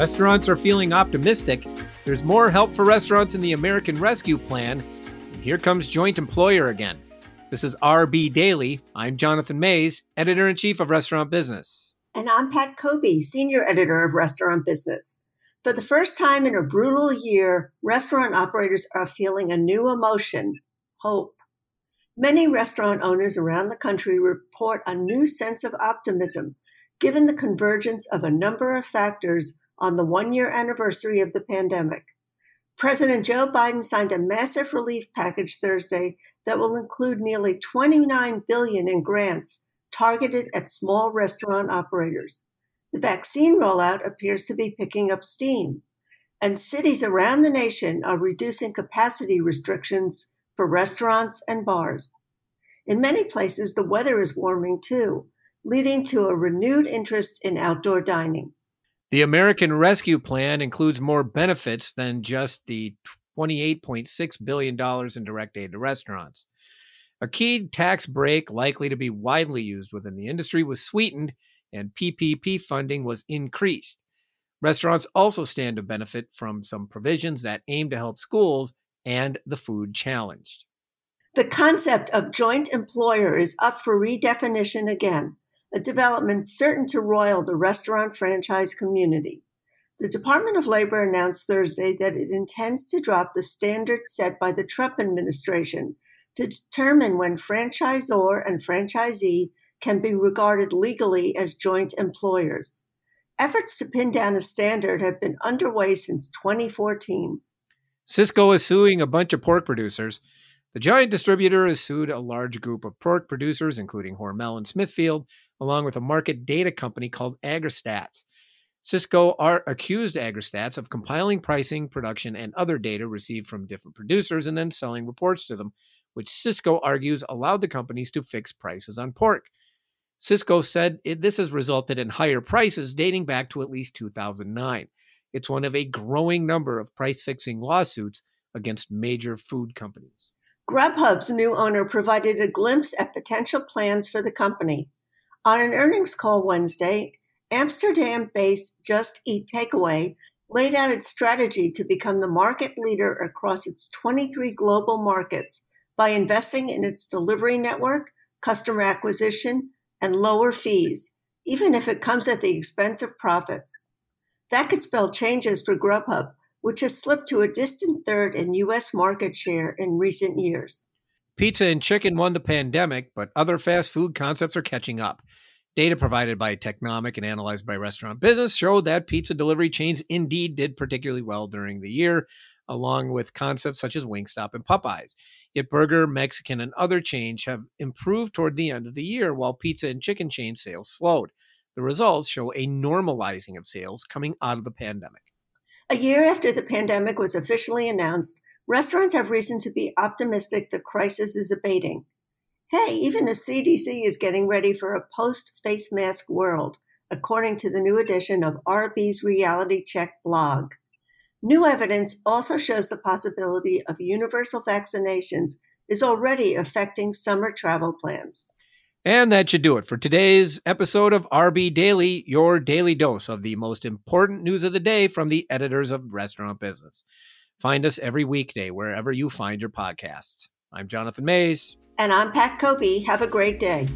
Restaurants are feeling optimistic. There's more help for restaurants in the American Rescue Plan. And here comes joint employer again. This is RB Daily. I'm Jonathan Maze, editor in chief of Restaurant Business. And I'm Pat Kobe, senior editor of Restaurant Business. For the first time in a brutal year, restaurant operators are feeling a new emotion hope. Many restaurant owners around the country report a new sense of optimism given the convergence of a number of factors on the one year anniversary of the pandemic. President Joe Biden signed a massive relief package Thursday that will include nearly 29 billion in grants targeted at small restaurant operators. The vaccine rollout appears to be picking up steam, and cities around the nation are reducing capacity restrictions for restaurants and bars. In many places, the weather is warming too, leading to a renewed interest in outdoor dining. The American Rescue Plan includes more benefits than just the $28.6 billion in direct aid to restaurants. A key tax break likely to be widely used within the industry was sweetened and PPP funding was increased. Restaurants also stand to benefit from some provisions that aim to help schools and the food challenged. The concept of joint employer is up for redefinition again a development certain to roil the restaurant franchise community. The Department of Labor announced Thursday that it intends to drop the standard set by the Trump administration to determine when franchisor and franchisee can be regarded legally as joint employers. Efforts to pin down a standard have been underway since 2014. Sysco is suing a bunch of pork producers. The giant distributor has sued a large group of pork producers, including Hormel and Smithfield, along with a market data company called AgriStats. Sysco accused AgriStats of compiling pricing, production, and other data received from different producers and then selling reports to them, which Sysco argues allowed the companies to fix prices on pork. Sysco said this has resulted in higher prices dating back to at least 2009. It's one of a growing number of price fixing lawsuits against major food companies. Grubhub's new owner provided a glimpse at potential plans for the company. On an earnings call Wednesday, Amsterdam based Just Eat Takeaway laid out its strategy to become the market leader across its 23 global markets by investing in its delivery network, customer acquisition, and lower fees, even if it comes at the expense of profits. That could spell changes for Grubhub, which has slipped to a distant third in U.S. market share in recent years. Pizza and chicken won the pandemic, but other fast food concepts are catching up. Data provided by Technomic and analyzed by Restaurant Business showed that pizza delivery chains indeed did particularly well during the year, along with concepts such as Wingstop and Popeyes. Yet burger, Mexican, and other chains have improved toward the end of the year, while pizza and chicken chain sales slowed. The results show a normalizing of sales coming out of the pandemic. A year after the pandemic was officially announced, restaurants have reason to be optimistic the crisis is abating. Hey, even the CDC is getting ready for a post face mask world, according to the new edition of RB's Reality Check blog. New evidence also shows the possibility of universal vaccinations is already affecting summer travel plans. And that should do it for today's episode of RB Daily, your daily dose of the most important news of the day from the editors of Restaurant Business. Find us every weekday wherever you find your podcasts. I'm Jonathan Maze. And I'm Pat Kobe. Have a great day.